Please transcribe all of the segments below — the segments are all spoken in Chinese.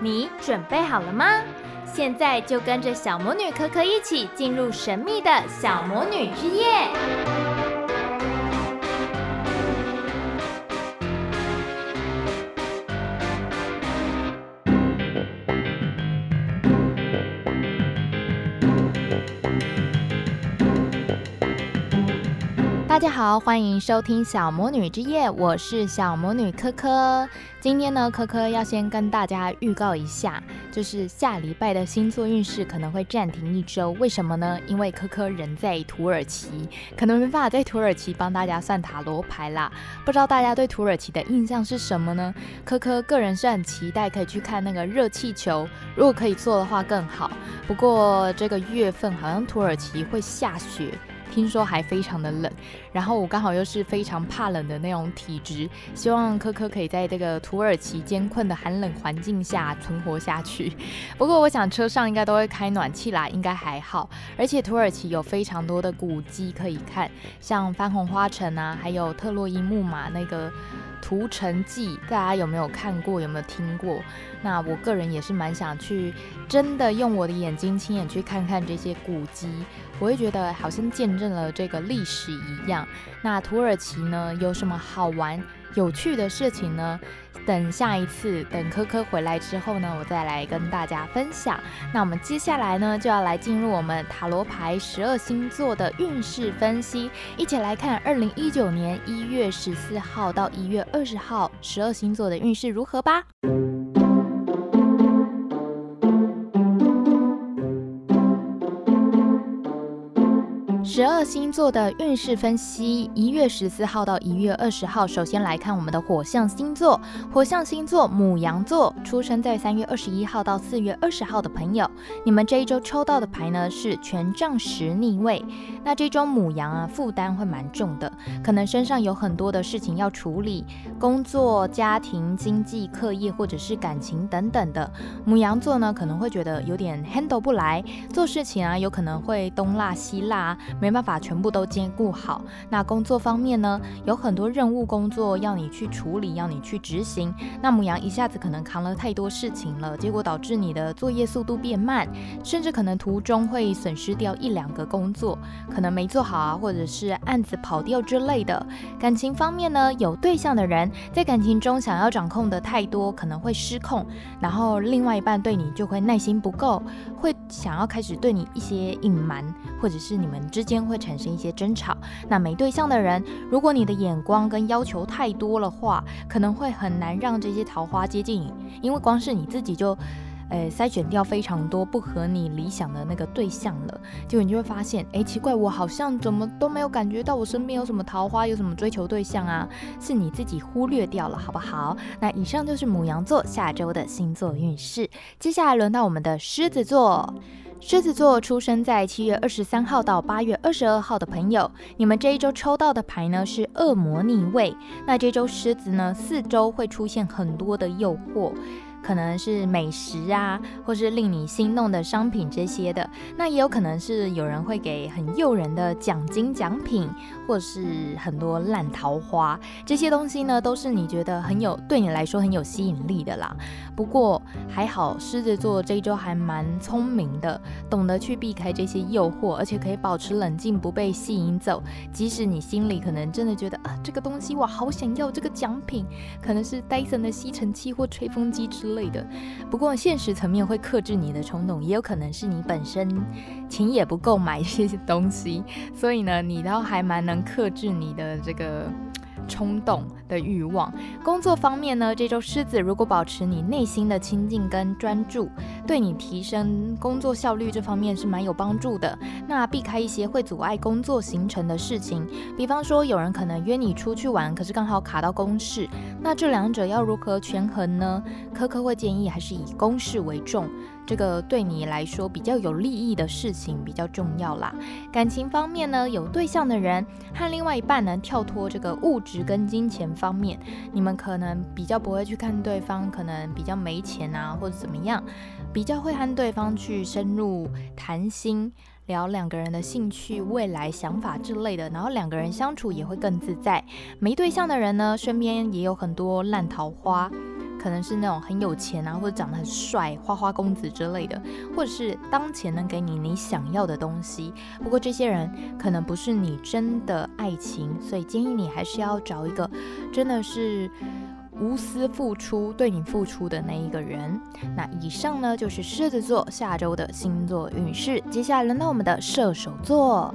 你准备好了吗？现在就跟着小魔女可可一起进入神秘的小魔女之夜。好，欢迎收听小魔女之夜，我是小魔女科科。今天呢，科科要先跟大家预告一下，就是下礼拜的星座运势可能会暂停一周。为什么呢？因为科科人在土耳其，可能没办法在土耳其帮大家算塔罗牌啦。不知道大家对土耳其的印象是什么呢？科科个人是很期待可以去看那个热气球，如果可以做的话更好。不过这个月份好像土耳其会下雪。听说还非常的冷，然后我刚好又是非常怕冷的那种体质，希望科科可以在这个土耳其艰困的寒冷环境下存活下去。不过我想车上应该都会开暖气啦，应该还好。而且土耳其有非常多的古迹可以看，像番红花城啊，还有特洛伊木马那个。屠城记，大家有没有看过？有没有听过？那我个人也是蛮想去，真的用我的眼睛亲眼去看看这些古迹，我会觉得好像见证了这个历史一样。那土耳其呢，有什么好玩？有趣的事情呢，等下一次等科科回来之后呢，我再来跟大家分享。那我们接下来呢，就要来进入我们塔罗牌十二星座的运势分析，一起来看二零一九年一月十四号到一月二十号十二星座的运势如何吧。十二星座的运势分析，一月十四号到一月二十号。首先来看我们的火象星座，火象星座母羊座，出生在三月二十一号到四月二十号的朋友，你们这一周抽到的牌呢是权杖十逆位。那这周母羊啊，负担会蛮重的，可能身上有很多的事情要处理，工作、家庭、经济、课业或者是感情等等的。母羊座呢，可能会觉得有点 handle 不来，做事情啊，有可能会东拉西拉，没。办法全部都兼顾好。那工作方面呢，有很多任务工作要你去处理，要你去执行。那母羊一下子可能扛了太多事情了，结果导致你的作业速度变慢，甚至可能途中会损失掉一两个工作，可能没做好啊，或者是案子跑掉之类的。感情方面呢，有对象的人在感情中想要掌控的太多，可能会失控，然后另外一半对你就会耐心不够，会想要开始对你一些隐瞒，或者是你们之间。会产生一些争吵。那没对象的人，如果你的眼光跟要求太多的话，可能会很难让这些桃花接近你，因为光是你自己就，呃，筛选掉非常多不合你理想的那个对象了。结果你就会发现，哎，奇怪，我好像怎么都没有感觉到我身边有什么桃花，有什么追求对象啊？是你自己忽略掉了，好不好？那以上就是母羊座下周的星座运势。接下来轮到我们的狮子座。狮子座出生在七月二十三号到八月二十二号的朋友，你们这一周抽到的牌呢是恶魔逆位。那这周狮子呢，四周会出现很多的诱惑。可能是美食啊，或是令你心动的商品这些的，那也有可能是有人会给很诱人的奖金奖品，或是很多烂桃花，这些东西呢，都是你觉得很有，对你来说很有吸引力的啦。不过还好，狮子座这一周还蛮聪明的，懂得去避开这些诱惑，而且可以保持冷静，不被吸引走。即使你心里可能真的觉得啊，这个东西我好想要这个奖品，可能是戴森的吸尘器或吹风机之类的，不过现实层面会克制你的冲动，也有可能是你本身钱也不够买这些东西，所以呢，你倒还蛮能克制你的这个。冲动的欲望。工作方面呢，这周狮子如果保持你内心的清静跟专注，对你提升工作效率这方面是蛮有帮助的。那避开一些会阻碍工作行程的事情，比方说有人可能约你出去玩，可是刚好卡到公事，那这两者要如何权衡呢？科科会建议还是以公事为重。这个对你来说比较有利益的事情比较重要啦。感情方面呢，有对象的人和另外一半能跳脱这个物质跟金钱方面，你们可能比较不会去看对方，可能比较没钱啊，或者怎么样，比较会和对方去深入谈心，聊两个人的兴趣、未来想法之类的，然后两个人相处也会更自在。没对象的人呢，身边也有很多烂桃花。可能是那种很有钱啊，或者长得很帅、花花公子之类的，或者是当前能给你你想要的东西。不过这些人可能不是你真的爱情，所以建议你还是要找一个真的是无私付出、对你付出的那一个人。那以上呢，就是狮子座下周的星座运势。接下来轮到我们的射手座。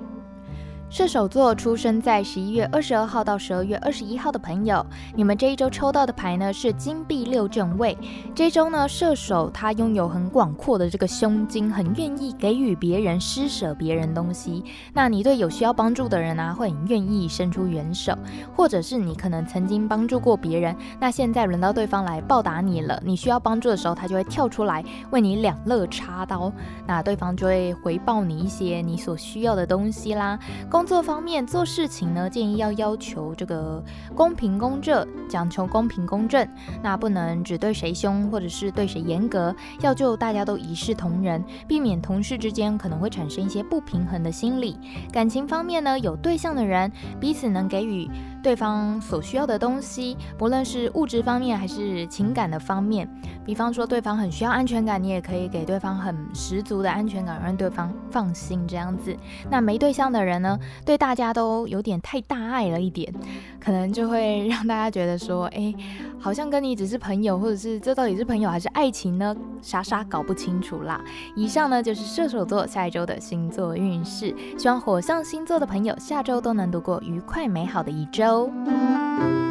射手座出生在十一月二十二号到十二月二十一号的朋友，你们这一周抽到的牌呢是金币六正位。这一周呢，射手他拥有很广阔的这个胸襟，很愿意给予别人、施舍别人东西。那你对有需要帮助的人啊，会很愿意伸出援手，或者是你可能曾经帮助过别人，那现在轮到对方来报答你了，你需要帮助的时候，他就会跳出来为你两肋插刀，那对方就会回报你一些你所需要的东西啦。工工作方面做事情呢，建议要要求这个公平公正，讲求公平公正，那不能只对谁凶，或者是对谁严格，要就大家都一视同仁，避免同事之间可能会产生一些不平衡的心理。感情方面呢，有对象的人彼此能给予对方所需要的东西，不论是物质方面还是情感的方面。比方说对方很需要安全感，你也可以给对方很十足的安全感，让对方放心这样子。那没对象的人呢，对大家都有点太大爱了一点，可能就会 让大家觉得说，哎，好像跟你只是朋友，或者是这到底是朋友还是爱情呢？傻傻搞不清楚啦。以上呢就是射手座下一周的星座运势，希望火象星座的朋友下周都能度过愉快美好的一周。 안.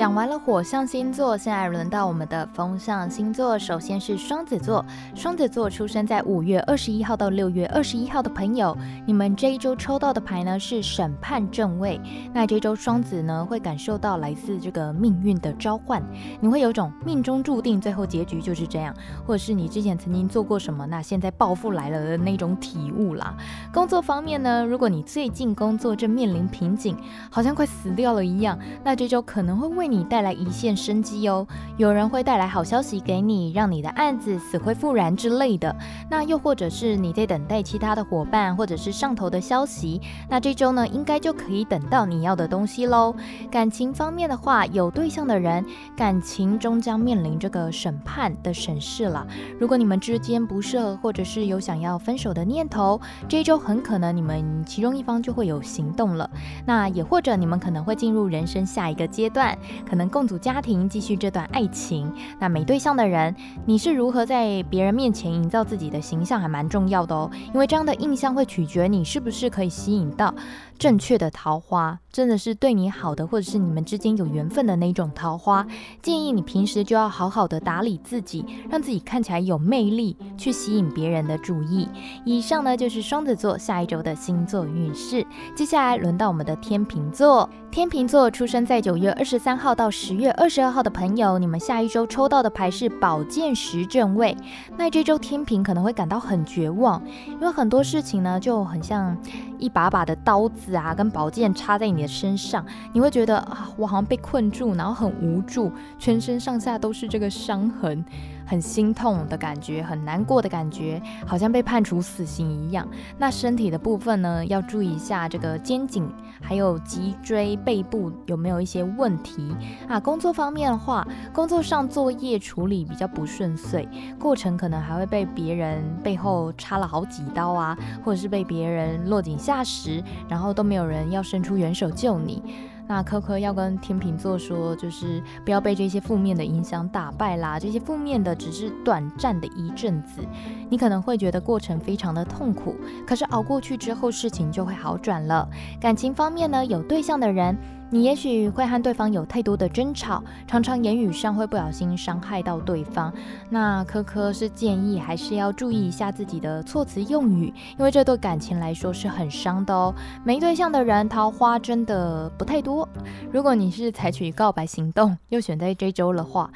讲完了火象星座，现在轮到我们的风象星座。首先是双子座，双子座出生在五月二十一号到六月二十一号的朋友，你们这一周抽到的牌呢是审判正位。那这周双子呢会感受到来自这个命运的召唤，你会有种命中注定，最后结局就是这样，或者是你之前曾经做过什么，那现在报复来了的那种体悟啦。工作方面呢，如果你最近工作正面临瓶颈，好像快死掉了一样，那这周可能会为你带来一线生机哦，有人会带来好消息给你，让你的案子死灰复燃之类的。那又或者是你在等待其他的伙伴，或者是上头的消息。那这周呢，应该就可以等到你要的东西喽。感情方面的话，有对象的人，感情终将面临这个审判的审视了。如果你们之间不适合，或者是有想要分手的念头，这周很可能你们其中一方就会有行动了。那也或者你们可能会进入人生下一个阶段。可能共组家庭，继续这段爱情。那没对象的人，你是如何在别人面前营造自己的形象，还蛮重要的哦。因为这样的印象会取决你是不是可以吸引到正确的桃花，真的是对你好的，或者是你们之间有缘分的那种桃花。建议你平时就要好好的打理自己，让自己看起来有魅力，去吸引别人的注意。以上呢就是双子座下一周的星座运势。接下来轮到我们的天秤座。天秤座出生在九月二十三号到十月二十二号的朋友，你们下一周抽到的牌是宝剑十正位。那这周天秤可能会感到很绝望，因为很多事情呢就很像一把把的刀子啊，跟宝剑插在你的身上，你会觉得啊，我好像被困住，然后很无助，全身上下都是这个伤痕。很心痛的感觉，很难过的感觉，好像被判处死刑一样。那身体的部分呢，要注意一下这个肩颈，还有脊椎、背部有没有一些问题啊。工作方面的话，工作上作业处理比较不顺遂，过程可能还会被别人背后插了好几刀啊，或者是被别人落井下石，然后都没有人要伸出援手救你。那科科要跟天秤座说，就是不要被这些负面的影响打败啦。这些负面的只是短暂的一阵子，你可能会觉得过程非常的痛苦，可是熬过去之后，事情就会好转了。感情方面呢，有对象的人。你也许会和对方有太多的争吵，常常言语上会不小心伤害到对方。那科科是建议还是要注意一下自己的措辞用语，因为这对感情来说是很伤的哦。没对象的人桃花真的不太多。如果你是采取告白行动，又选在这周的话，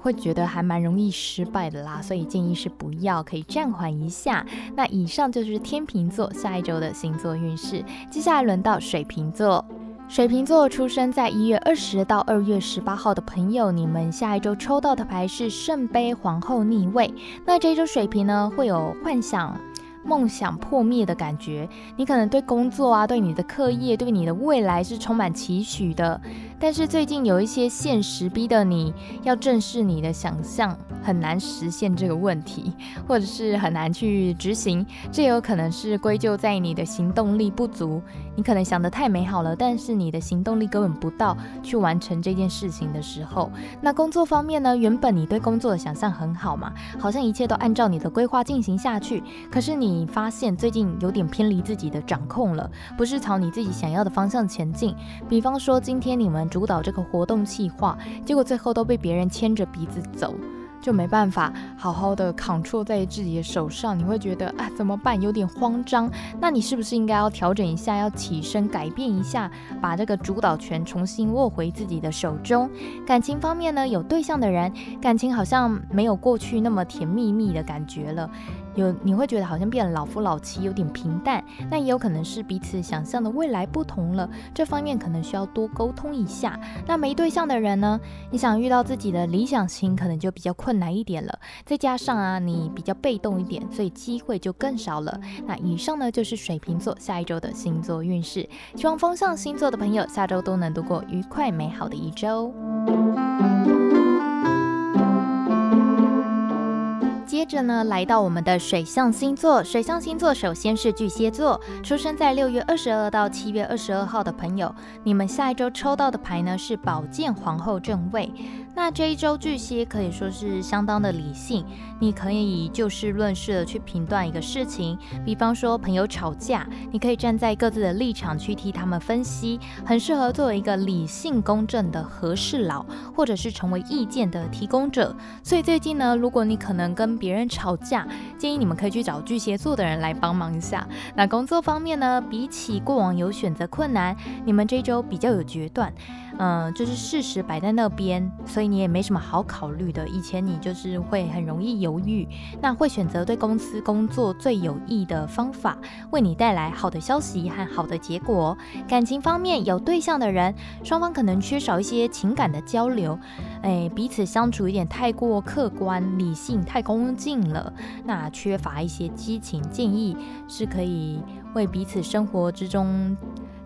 会觉得还蛮容易失败的啦。所以建议是不要，可以暂缓一下。那以上就是天秤座下一周的星座运势。接下来轮到水瓶座。水瓶座出生在一月二十到二月十八号的朋友，你们下一周抽到的牌是圣杯皇后逆位。那这一周水瓶呢，会有幻想。梦想破灭的感觉。你可能对工作啊，对你的课业，对你的未来是充满期许的。但是最近有一些现实逼得你要正视你的想象，很难实现这个问题，或者是很难去执行。这有可能是归咎在你的行动力不足。你可能想得太美好了，但是你的行动力根本不到去完成这件事情的时候。那工作方面呢？原本你对工作的想象很好嘛，好像一切都按照你的规划进行下去。可是你发现最近有点偏离自己的掌控了，不是朝你自己想要的方向前进。比方说，今天你们。主导这个活动计划，结果最后都被别人牵着鼻子走。就没办法好好的 control 在自己的手上，你会觉得啊怎么办？有点慌张。那你是不是应该要调整一下，要起身改变一下，把这个主导权重新握回自己的手中？感情方面呢，有对象的人，感情好像没有过去那么甜蜜蜜的感觉了，有你会觉得好像变得老夫老妻，有点平淡。那也有可能是彼此想象的未来不同了，这方面可能需要多沟通一下。那没对象的人呢，你想遇到自己的理想型，可能就比较困。难一点了，再加上啊，你比较被动一点，所以机会就更少了。那以上呢，就是水瓶座下一周的星座运势。希望风象星座的朋友下周都能度过愉快美好的一周。接着呢，来到我们的水象星座。水象星座首先是巨蟹座，出生在六月二十二到七月二十二号的朋友，你们下一周抽到的牌呢是宝剑皇后正位。那这一周巨蟹可以说是相当的理性，你可以就事论事的去评断一个事情。比方说朋友吵架，你可以站在各自的立场去替他们分析，很适合作为一个理性公正的和事佬，或者是成为意见的提供者。所以最近呢，如果你可能跟别别人吵架，建议你们可以去找巨蟹座的人来帮忙一下。那工作方面呢，比起过往有选择困难，你们这周比较有决断，嗯、就是事实摆在那边，所以你也没什么好考虑的。以前你就是会很容易犹豫，那会选择对公司工作最有益的方法，为你带来好的消息和好的结果。感情方面有对象的人，双方可能缺少一些情感的交流，哎，彼此相处有点太过客观理性，太公。近了，那缺乏一些激情，建议是可以为彼此生活之中。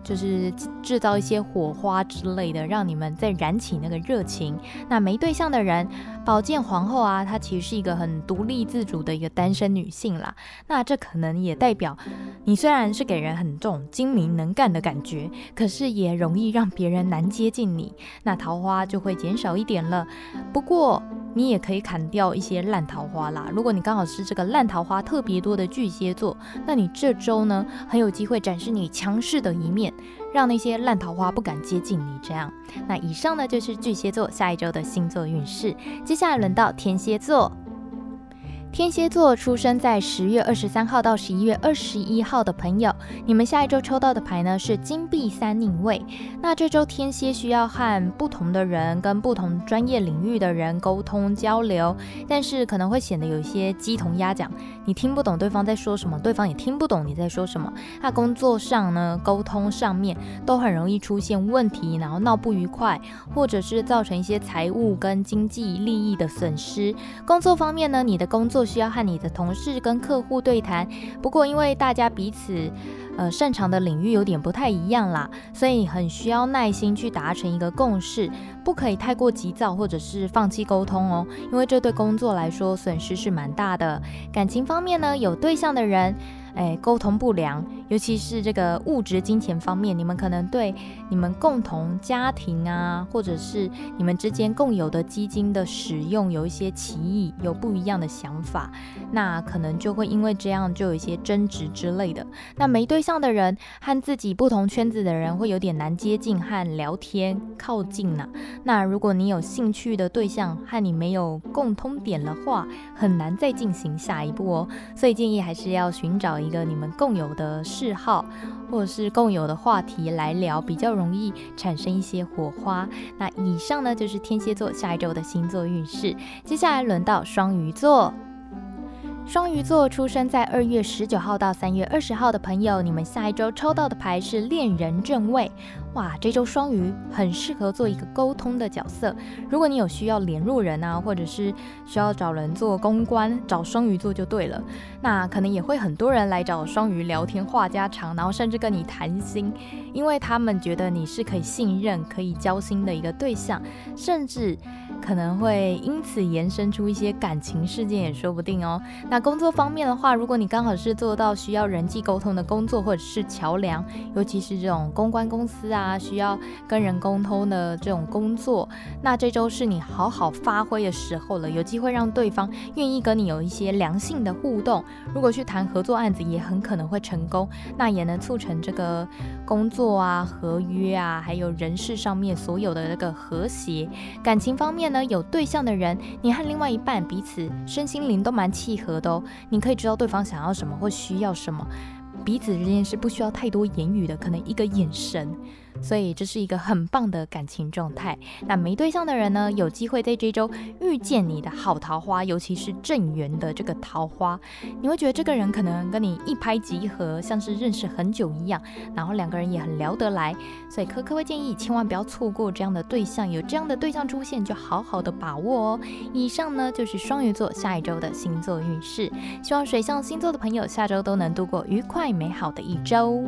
就是制造一些火花之类的，让你们再燃起那个热情。那没对象的人，宝剑皇后啊，她其实是一个很独立自主的一个单身女性啦。那这可能也代表你虽然是给人很重精明能干的感觉，可是也容易让别人难接近你，那桃花就会减少一点了。不过你也可以砍掉一些烂桃花啦。如果你刚好是这个烂桃花特别多的巨蟹座，那你这周呢，很有机会展示你强势的一面。让那些烂桃花不敢接近你，这样。那以上呢，就是巨蟹座下一周的星座运势。接下来轮到天蝎座。天蝎座出生在十月二十三号到十一月二十一号的朋友，你们下一周抽到的牌呢是金币三逆位。那这周天蝎需要和不同的人、跟不同专业领域的人沟通交流，但是可能会显得有一些鸡同鸭讲，你听不懂对方在说什么，对方也听不懂你在说什么。那工作上呢，沟通上面都很容易出现问题，然后闹不愉快，或者是造成一些财务跟经济利益的损失。工作方面呢，你的工作。需要和你的同事跟客户对谈，不过因为大家彼此呃擅长的领域有点不太一样啦，所以很需要耐心去达成一个共识，不可以太过急躁或者是放弃沟通哦，因为这对工作来说损失是蛮大的。感情方面呢，有对象的人。哎，沟通不良，尤其是这个物质金钱方面，你们可能对你们共同家庭啊，或者是你们之间共有的基金的使用有一些歧义，有不一样的想法，那可能就会因为这样就有一些争执之类的。那没对象的人和自己不同圈子的人会有点难接近和聊天靠近呢、那如果你有兴趣的对象和你没有共通点的话，很难再进行下一步哦。所以建议还是要寻找。一个你们共有的嗜好，或者是共有的话题来聊，比较容易产生一些火花。那以上呢，就是天蝎座下一周的星座运势。接下来轮到双鱼座。双鱼座出生在二月十九号到三月二十号的朋友，你们下一周抽到的牌是恋人正位。哇，这周双鱼很适合做一个沟通的角色。如果你有需要联络人啊，或者是需要找人做公关，找双鱼座就对了。那可能也会很多人来找双鱼聊天话家常，然后甚至跟你谈心，因为他们觉得你是可以信任、可以交心的一个对象，甚至可能会因此延伸出一些感情事件也说不定哦。那工作方面的话，如果你刚好是做到需要人际沟通的工作，或者是桥梁，尤其是这种公关公司啊，需要跟人沟通的这种工作，那这周是你好好发挥的时候了，有机会让对方愿意跟你有一些良性的互动。如果去谈合作案子，也很可能会成功，那也能促成这个工作啊、合约啊，还有人事上面所有的那个和谐。感情方面呢，有对象的人，你和另外一半彼此身心灵都蛮契合的哦，你可以知道对方想要什么或需要什么。彼此之间是不需要太多言语的，可能一个眼神。所以这是一个很棒的感情状态。那没对象的人呢，有机会在这周遇见你的好桃花，尤其是正缘的这个桃花，你会觉得这个人可能跟你一拍即合，像是认识很久一样，然后两个人也很聊得来。所以柯柯会建议千万不要错过这样的对象，有这样的对象出现就好好的把握哦。以上呢就是双鱼座下一周的星座运势，希望水象星座的朋友下周都能度过愉快美好的一周。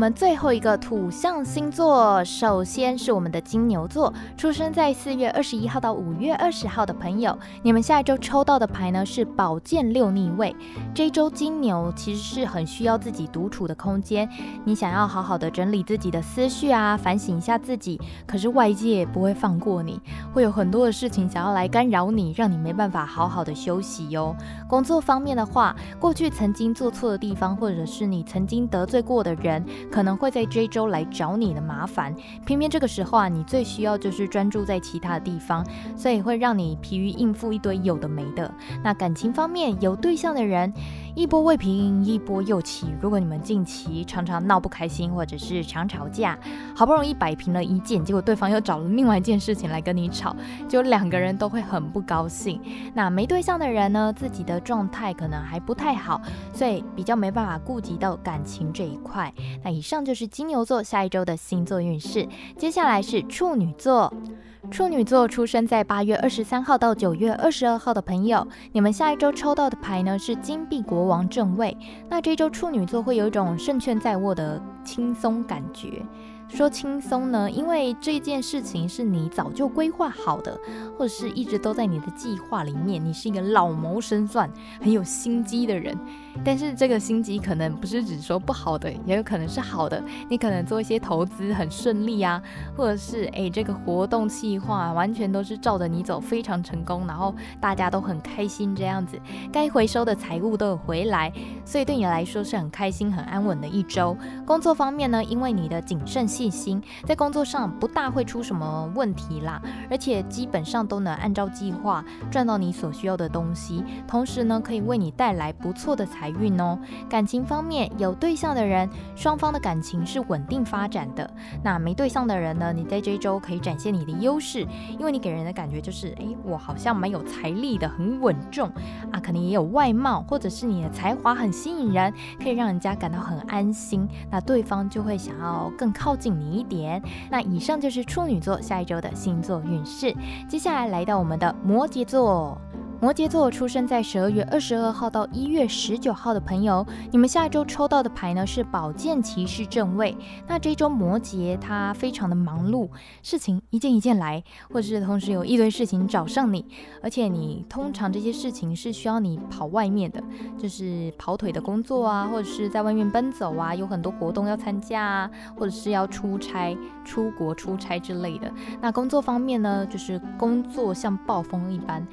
我们最后一个土象星座，首先是我们的金牛座，出生在四月二十一号到五月二十号的朋友，你们下一周抽到的牌呢是宝剑六逆位。这一周金牛其实是很需要自己独处的空间，你想要好好的整理自己的思绪啊，反省一下自己，可是外界不会放过你，会有很多的事情想要来干扰你，让你没办法好好的休息哟。工作方面的话，过去曾经做错的地方，或者是你曾经得罪过的人。可能会在这一周来找你的麻烦，偏偏这个时候啊，你最需要就是专注在其他的地方，所以会让你疲于应付一堆有的没的。那感情方面，有对象的人，一波未平一波又起。如果你们近期常常闹不开心，或者是常吵架，好不容易摆平了一件，结果对方又找了另外一件事情来跟你吵，就两个人都会很不高兴。那没对象的人呢，自己的状态可能还不太好，所以比较没办法顾及到感情这一块。那以上就是金牛座下一周的星座运势，接下来是处女座。处女座出生在八月二十三号到九月二十二号的朋友，你们下一周抽到的牌呢是金币国王正位。那这周处女座会有一种胜券在握的轻松感觉。说轻松呢，因为这件事情是你早就规划好的，或者是一直都在你的计划里面。你是一个老谋深算、很有心机的人，但是这个心机可能不是只说不好的，也有可能是好的。你可能做一些投资很顺利啊，或者是诶这个活动计划完全都是照着你走，非常成功，然后大家都很开心这样子，该回收的财物都有回来，所以对你来说是很开心、很安稳的一周。工作方面呢，因为你的谨慎性。细心，在工作上不大会出什么问题啦，而且基本上都能按照计划赚到你所需要的东西，同时呢，可以为你带来不错的财运哦。感情方面，有对象的人，双方的感情是稳定发展的。那没对象的人呢，你在这一周可以展现你的优势，因为你给人的感觉就是，诶，我好像蛮有财力的，很稳重啊，可能也有外貌，或者是你的才华很吸引人，可以让人家感到很安心，那对方就会想要更靠近你一点。那以上就是处女座下一周的星座运势。接下来来到我们的摩羯座。摩羯座出生在十二月二十二号到一月十九号的朋友，你们下周抽到的牌呢是宝剑骑士正位。那这周摩羯他非常的忙碌，事情一件一件来，或者是同时有一堆事情找上你，而且你通常这些事情是需要你跑外面的，就是跑腿的工作啊，或者是在外面奔走啊，有很多活动要参加啊，或者是要出差、出国出差之类的。那工作方面呢，就是工作像暴风一般。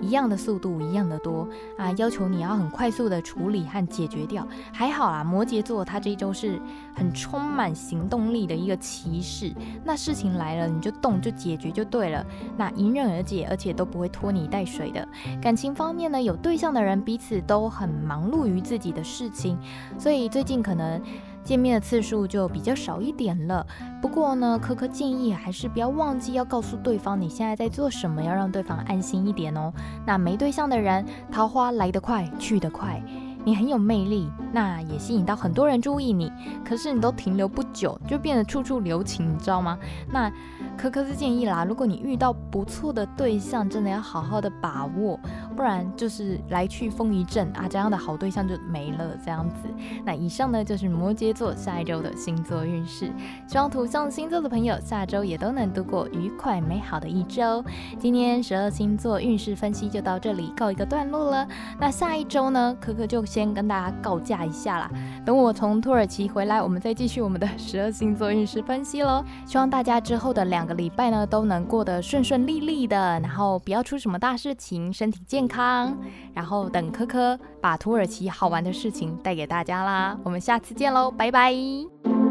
一样的速度，一样的多啊，要求你要很快速的处理和解决掉。还好啊，摩羯座他这一周是很充满行动力的一个骑士。那事情来了，你就动就解决就对了。那迎刃而解，而且都不会拖泥带水的。感情方面呢，有对象的人彼此都很忙碌于自己的事情，所以最近可能。见面的次数就比较少一点了。不过呢，柯柯建议还是不要忘记要告诉对方你现在在做什么，要让对方安心一点哦。那没对象的人，桃花来得快，去得快。你很有魅力，那也吸引到很多人注意你。可是你都停留不久，就变得处处留情，你知道吗？那柯柯是建议啦，如果你遇到不错的对象，真的要好好的把握，不然就是来去风一阵啊，这样的好对象就没了。这样子，那以上呢就是摩羯座下一周的星座运势。希望土象星座的朋友下周也都能度过愉快美好的一周。今天十二星座运势分析就到这里告一个段落了。那下一周呢，柯柯就先跟大家告假一下啦。等我从土耳其回来，我们再继续我们的十二星座运势分析喽。希望大家之后的两个礼拜呢，都能过得顺顺利利的，然后不要出什么大事情，身体健康。然后等科科把土耳其好玩的事情带给大家啦。我们下次见喽，拜拜。